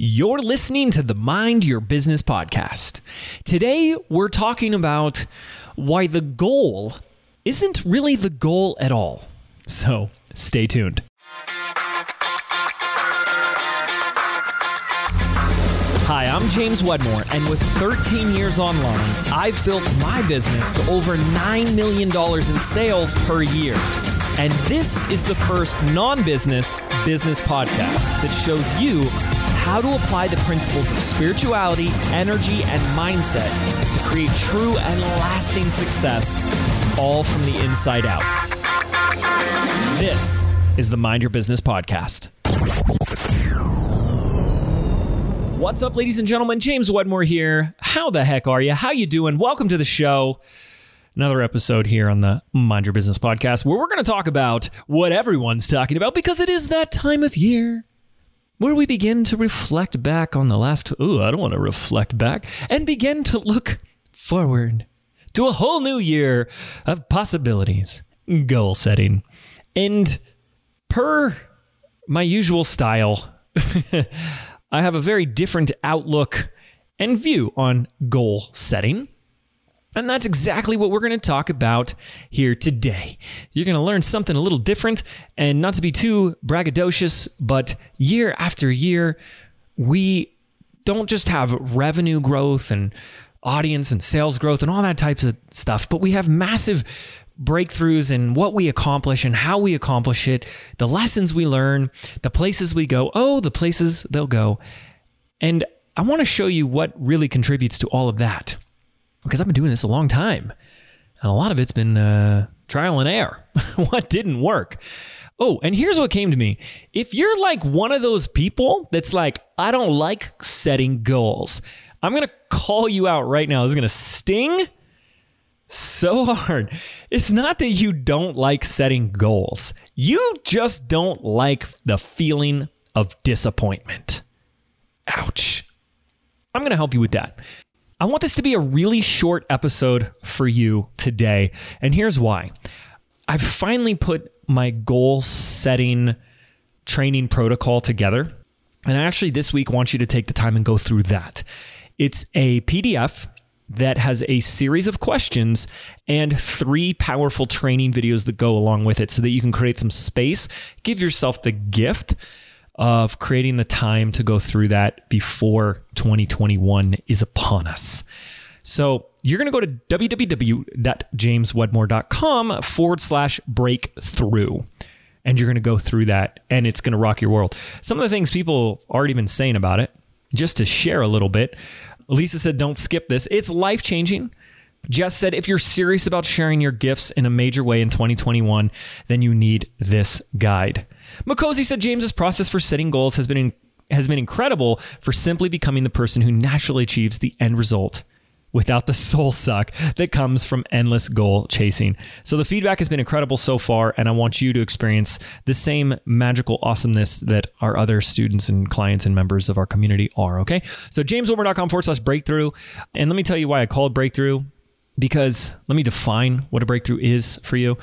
You're listening to the Mind Your Business podcast. Today, we're talking about why the goal isn't really the goal at all. So, stay tuned. Hi, I'm James Wedmore, and with 13 years online, I've built my business to over $9 million in sales per year. And this is the first non business business podcast that shows you how to apply the principles of spirituality, energy, and mindset to create true and lasting success, all from the inside out. This is the Mind Your Business podcast. What's up, ladies and gentlemen? James Wedmore here. How the heck are you? How you doing? Welcome to the show. Another episode here on the Mind Your Business podcast where we're going to talk about what everyone's talking about because it is that time of year where we begin to reflect back on the last. Ooh, I don't want to reflect back and begin to look forward to a whole new year of possibilities, goal setting. And per my usual style, I have a very different outlook and view on goal setting. And that's exactly what we're going to talk about here today. You're going to learn something a little different, and not to be too braggadocious, but year after year, we don't just have revenue growth and audience and sales growth and all that types of stuff, but we have massive breakthroughs in what we accomplish and how we accomplish it, the lessons we learn, the places we go, oh, the places they'll go. And I want to show you what really contributes to all of that because I've been doing this a long time. And a lot of it's been uh, trial and error. what didn't work? Oh, and here's what came to me. If you're like one of those people that's like, I don't like setting goals, I'm going to call you out right now. This is going to sting so hard. It's not that you don't like setting goals, you just don't like the feeling of disappointment. Ouch. I'm going to help you with that. I want this to be a really short episode for you today. And here's why I've finally put my goal setting training protocol together. And I actually this week want you to take the time and go through that. It's a PDF that has a series of questions and three powerful training videos that go along with it so that you can create some space, give yourself the gift of creating the time to go through that before 2021 is upon us. So you're going to go to www.jameswedmore.com forward slash breakthrough. And you're going to go through that and it's going to rock your world. Some of the things people have already been saying about it, just to share a little bit. Lisa said, don't skip this. It's life changing. Jess said, if you're serious about sharing your gifts in a major way in 2021, then you need this guide. Makosi said James's process for setting goals has been in, has been incredible for simply becoming the person who naturally achieves the end result without the soul suck that comes from endless goal chasing. So the feedback has been incredible so far, and I want you to experience the same magical awesomeness that our other students and clients and members of our community are. Okay. So jameswedmore.com forward slash breakthrough. And let me tell you why I call it breakthrough because let me define what a breakthrough is for you.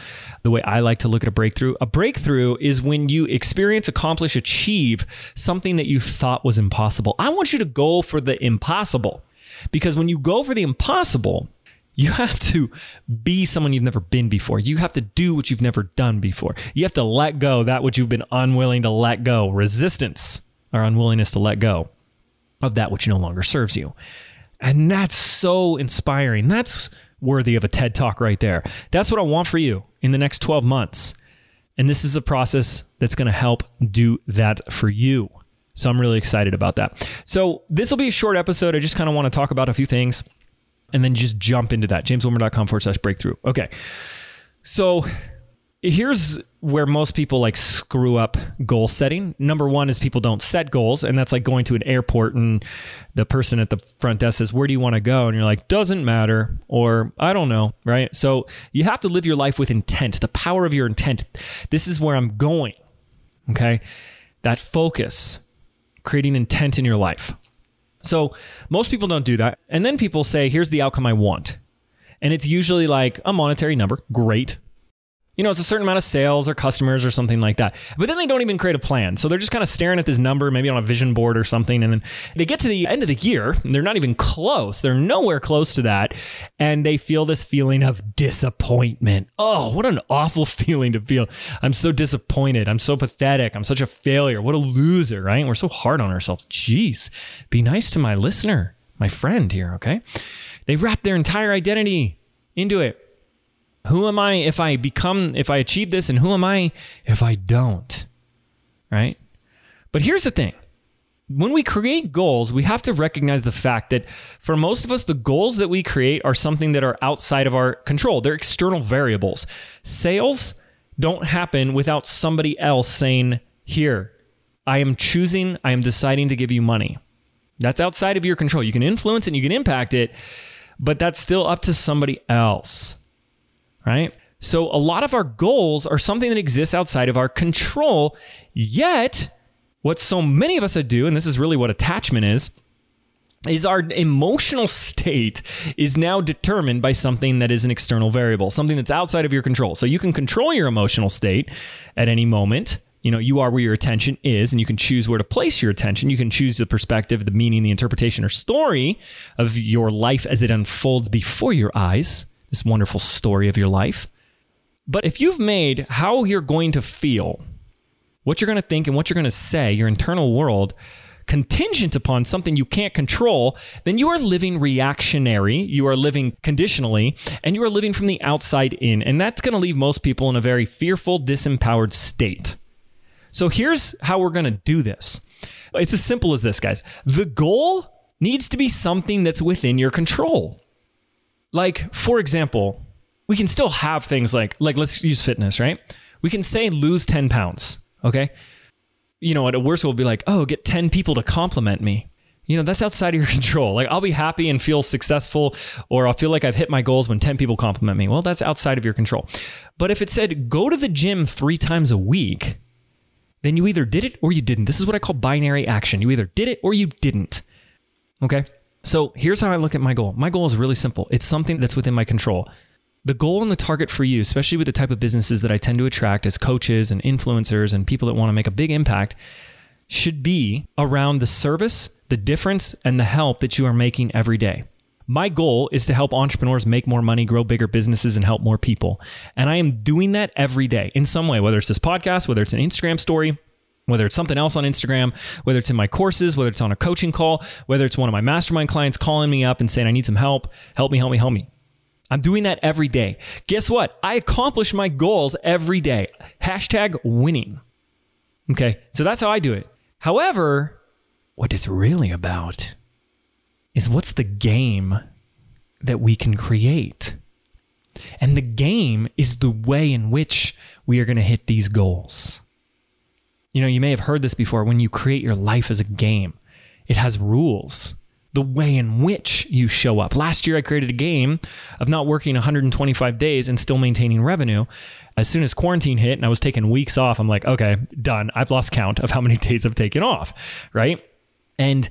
The way I like to look at a breakthrough a breakthrough is when you experience, accomplish, achieve something that you thought was impossible. I want you to go for the impossible because when you go for the impossible, you have to be someone you've never been before. You have to do what you've never done before. You have to let go that which you've been unwilling to let go. Resistance or unwillingness to let go of that which no longer serves you. And that's so inspiring. That's worthy of a TED talk right there. That's what I want for you in the next 12 months. And this is a process that's going to help do that for you. So I'm really excited about that. So this will be a short episode. I just kind of want to talk about a few things and then just jump into that. JamesWedmore.com forward slash breakthrough. Okay. So here's where most people like screw up goal setting. Number one is people don't set goals, and that's like going to an airport and the person at the front desk says, Where do you want to go? And you're like, Doesn't matter, or I don't know, right? So you have to live your life with intent, the power of your intent. This is where I'm going, okay? That focus, creating intent in your life. So most people don't do that. And then people say, Here's the outcome I want. And it's usually like a monetary number. Great You know, it's a certain amount of sales or customers or something like that. But then they don't even create a plan. So they're just kind of staring at this number, maybe on a vision board or something. And then they get to the end of the year and they're not even close. They're nowhere close to that. And they feel this feeling of disappointment. Oh, what an awful feeling to feel. I'm so disappointed. I'm so pathetic. I'm such a failure. What a loser, right? We're so hard on ourselves. Jeez, be nice to my listener, my friend here, okay? They wrap their entire identity into it. Who am I if I become, if I achieve this, and who am I if I don't? Right? But here's the thing when we create goals, we have to recognize the fact that for most of us, the goals that we create are something that are outside of our control. They're external variables. Sales don't happen without somebody else saying, Here, I am choosing, I am deciding to give you money. That's outside of your control. You can influence it, and you can impact it, but that's still up to somebody else right? So a lot of our goals are something that exists outside of our control. Yet, what so many of us do, and this is really what attachment is, is our emotional state is now determined by something that is an external variable, something that's outside of your control. So you can control your emotional state at any moment. You know, you are where your attention is, and you can choose where to place your attention. You can choose the perspective, the meaning, the interpretation, or story of your life as it unfolds before your eyes this wonderful story of your life. But if you've made how you're going to feel, what you're going to think, and what you're going to say, your internal world, contingent upon something you can't control, then you are living reactionary, you are living conditionally, and you are living from the outside in. And that's going to leave most people in a very fearful, disempowered state. So here's how we're going to do this it's as simple as this, guys. The goal needs to be something that's within your control. Like, for example, we can still have things like, like let's use fitness, right? We can say lose 10 pounds, okay? You know, at worst, we'll be like, oh, get 10 people to compliment me. You know, that's outside of your control. Like, I'll be happy and feel successful, or I'll feel like I've hit my goals when 10 people compliment me. Well, that's outside of your control. But if it said go to the gym three times a week, then you either did it or you didn't. This is what I call binary action. You either did it or you didn't. Okay? So here's how I look at my goal. My goal is really simple. It's something that's within my control. The goal and the target for you, especially with the type of businesses that I tend to attract as coaches and influencers and people that want to make a big impact, should be around the service, the difference, and the help that you are making every day. My goal is to help entrepreneurs make more money, grow bigger businesses, and help more people. And I am doing that every day in some way, whether it's this podcast, whether it's an Instagram story, whether it's something else on Instagram, whether it's in my courses, whether it's on a coaching call, whether it's one of my mastermind clients calling me up and saying, I need some help, help me, help me, help me. I'm doing that every day. Guess what? I accomplish my goals every day. Hashtag winning. Okay, so that's how I do it. However, what it's really about is what's the game that we can create? And the game is the way in which we are going to hit these goals. You know, you may have heard this before when you create your life as a game, it has rules. The way in which you show up. Last year, I created a game of not working 125 days and still maintaining revenue. As soon as quarantine hit and I was taking weeks off, I'm like, okay, done. I've lost count of how many days I've taken off, right? And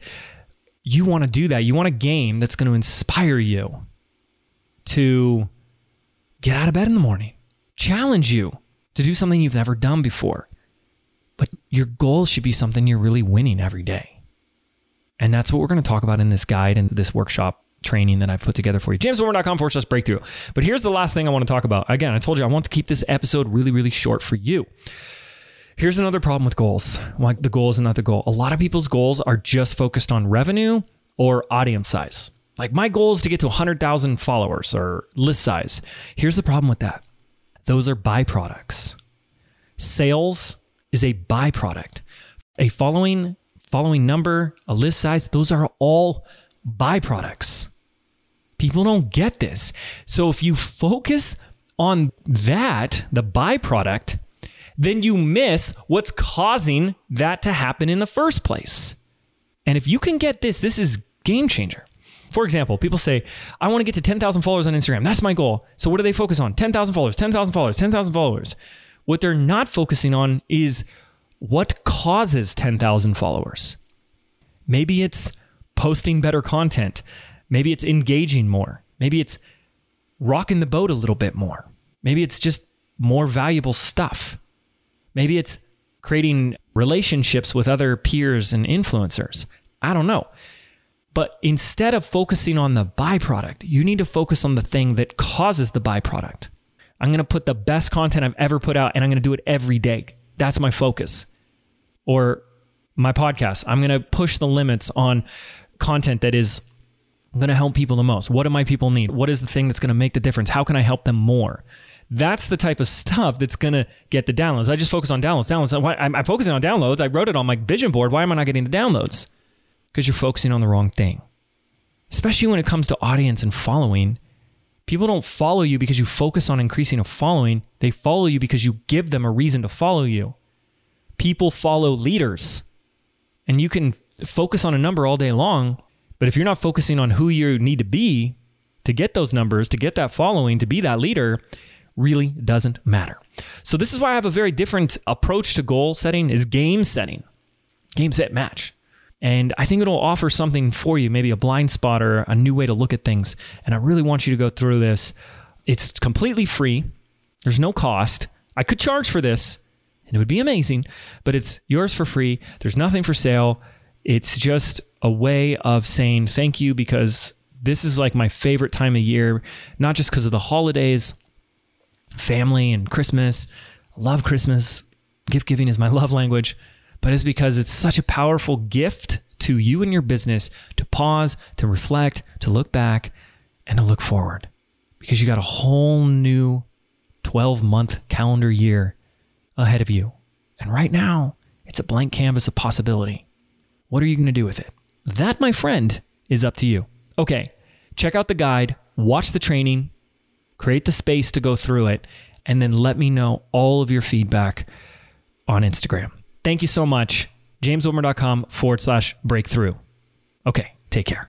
you want to do that. You want a game that's going to inspire you to get out of bed in the morning, challenge you to do something you've never done before, but your goal should be something you're really winning every day. And that's what we're going to talk about in this guide and this workshop training that I've put together for you. JamesWedmore.com forward slash breakthrough. But here's the last thing I want to talk about. Again, I told you I want to keep this episode really, really short for you. Here's another problem with goals. Why the goal is not the goal. A lot of people's goals are just focused on revenue or audience size. Like my goal is to get to 100,000 followers or list size. Here's the problem with that. Those are byproducts. Sales is a byproduct. A following following number, a list size, those are all byproducts. People don't get this. So if you focus on that, the byproduct, then you miss what's causing that to happen in the first place. And if you can get this, this is game changer. For example, people say, I want to get to 10,000 followers on Instagram. That's my goal. So what do they focus on? 10,000 followers, 10,000 followers, 10,000 followers. What they're not focusing on is what causes 10,000 followers. Maybe it's posting better content. Maybe it's engaging more. Maybe it's rocking the boat a little bit more. Maybe it's just more valuable stuff. Maybe it's creating relationships with other peers and influencers. I don't know. But instead of focusing on the byproduct, you need to focus on the thing that causes the byproduct. I'm going to put the best content I've ever put out and I'm going to do it every day. That's my focus. Or my podcast, I'm going to push the limits on content that is going to help people the most. What do my people need? What is the thing that's going to make the difference? How can I help them more? That's the type of stuff that's going to get the downloads. I just focus on downloads. Downloads. I'm, I'm focusing on downloads. I wrote it on my vision board. Why am I not getting the downloads? Because you're focusing on the wrong thing. Especially when it comes to audience and following. People don't follow you because you focus on increasing a following. They follow you because you give them a reason to follow you. People follow leaders. And you can focus on a number all day long, but if you're not focusing on who you need to be to get those numbers, to get that following, to be that leader, really doesn't matter. So this is why I have a very different approach to goal setting is game setting. Game set match. And I think it'll offer something for you, maybe a blind spot or a new way to look at things. And I really want you to go through this. It's completely free. There's no cost. I could charge for this, and it would be amazing, but it's yours for free. There's nothing for sale. It's just a way of saying thank you because this is like my favorite time of year, not just because of the holidays, family, and Christmas. I love Christmas. Gift giving is my love language, but it's because it's such a powerful gift to you and your business to pause, to reflect, to look back, and to look forward because you got a whole new 12 month calendar year ahead of you. And right now, it's a blank canvas of possibility. What are you going to do with it? That, my friend, is up to you. Okay, check out the guide, watch the training, create the space to go through it, and then let me know all of your feedback on Instagram. Thank you so much. JamesWedmore.com forward slash breakthrough. Okay, take care.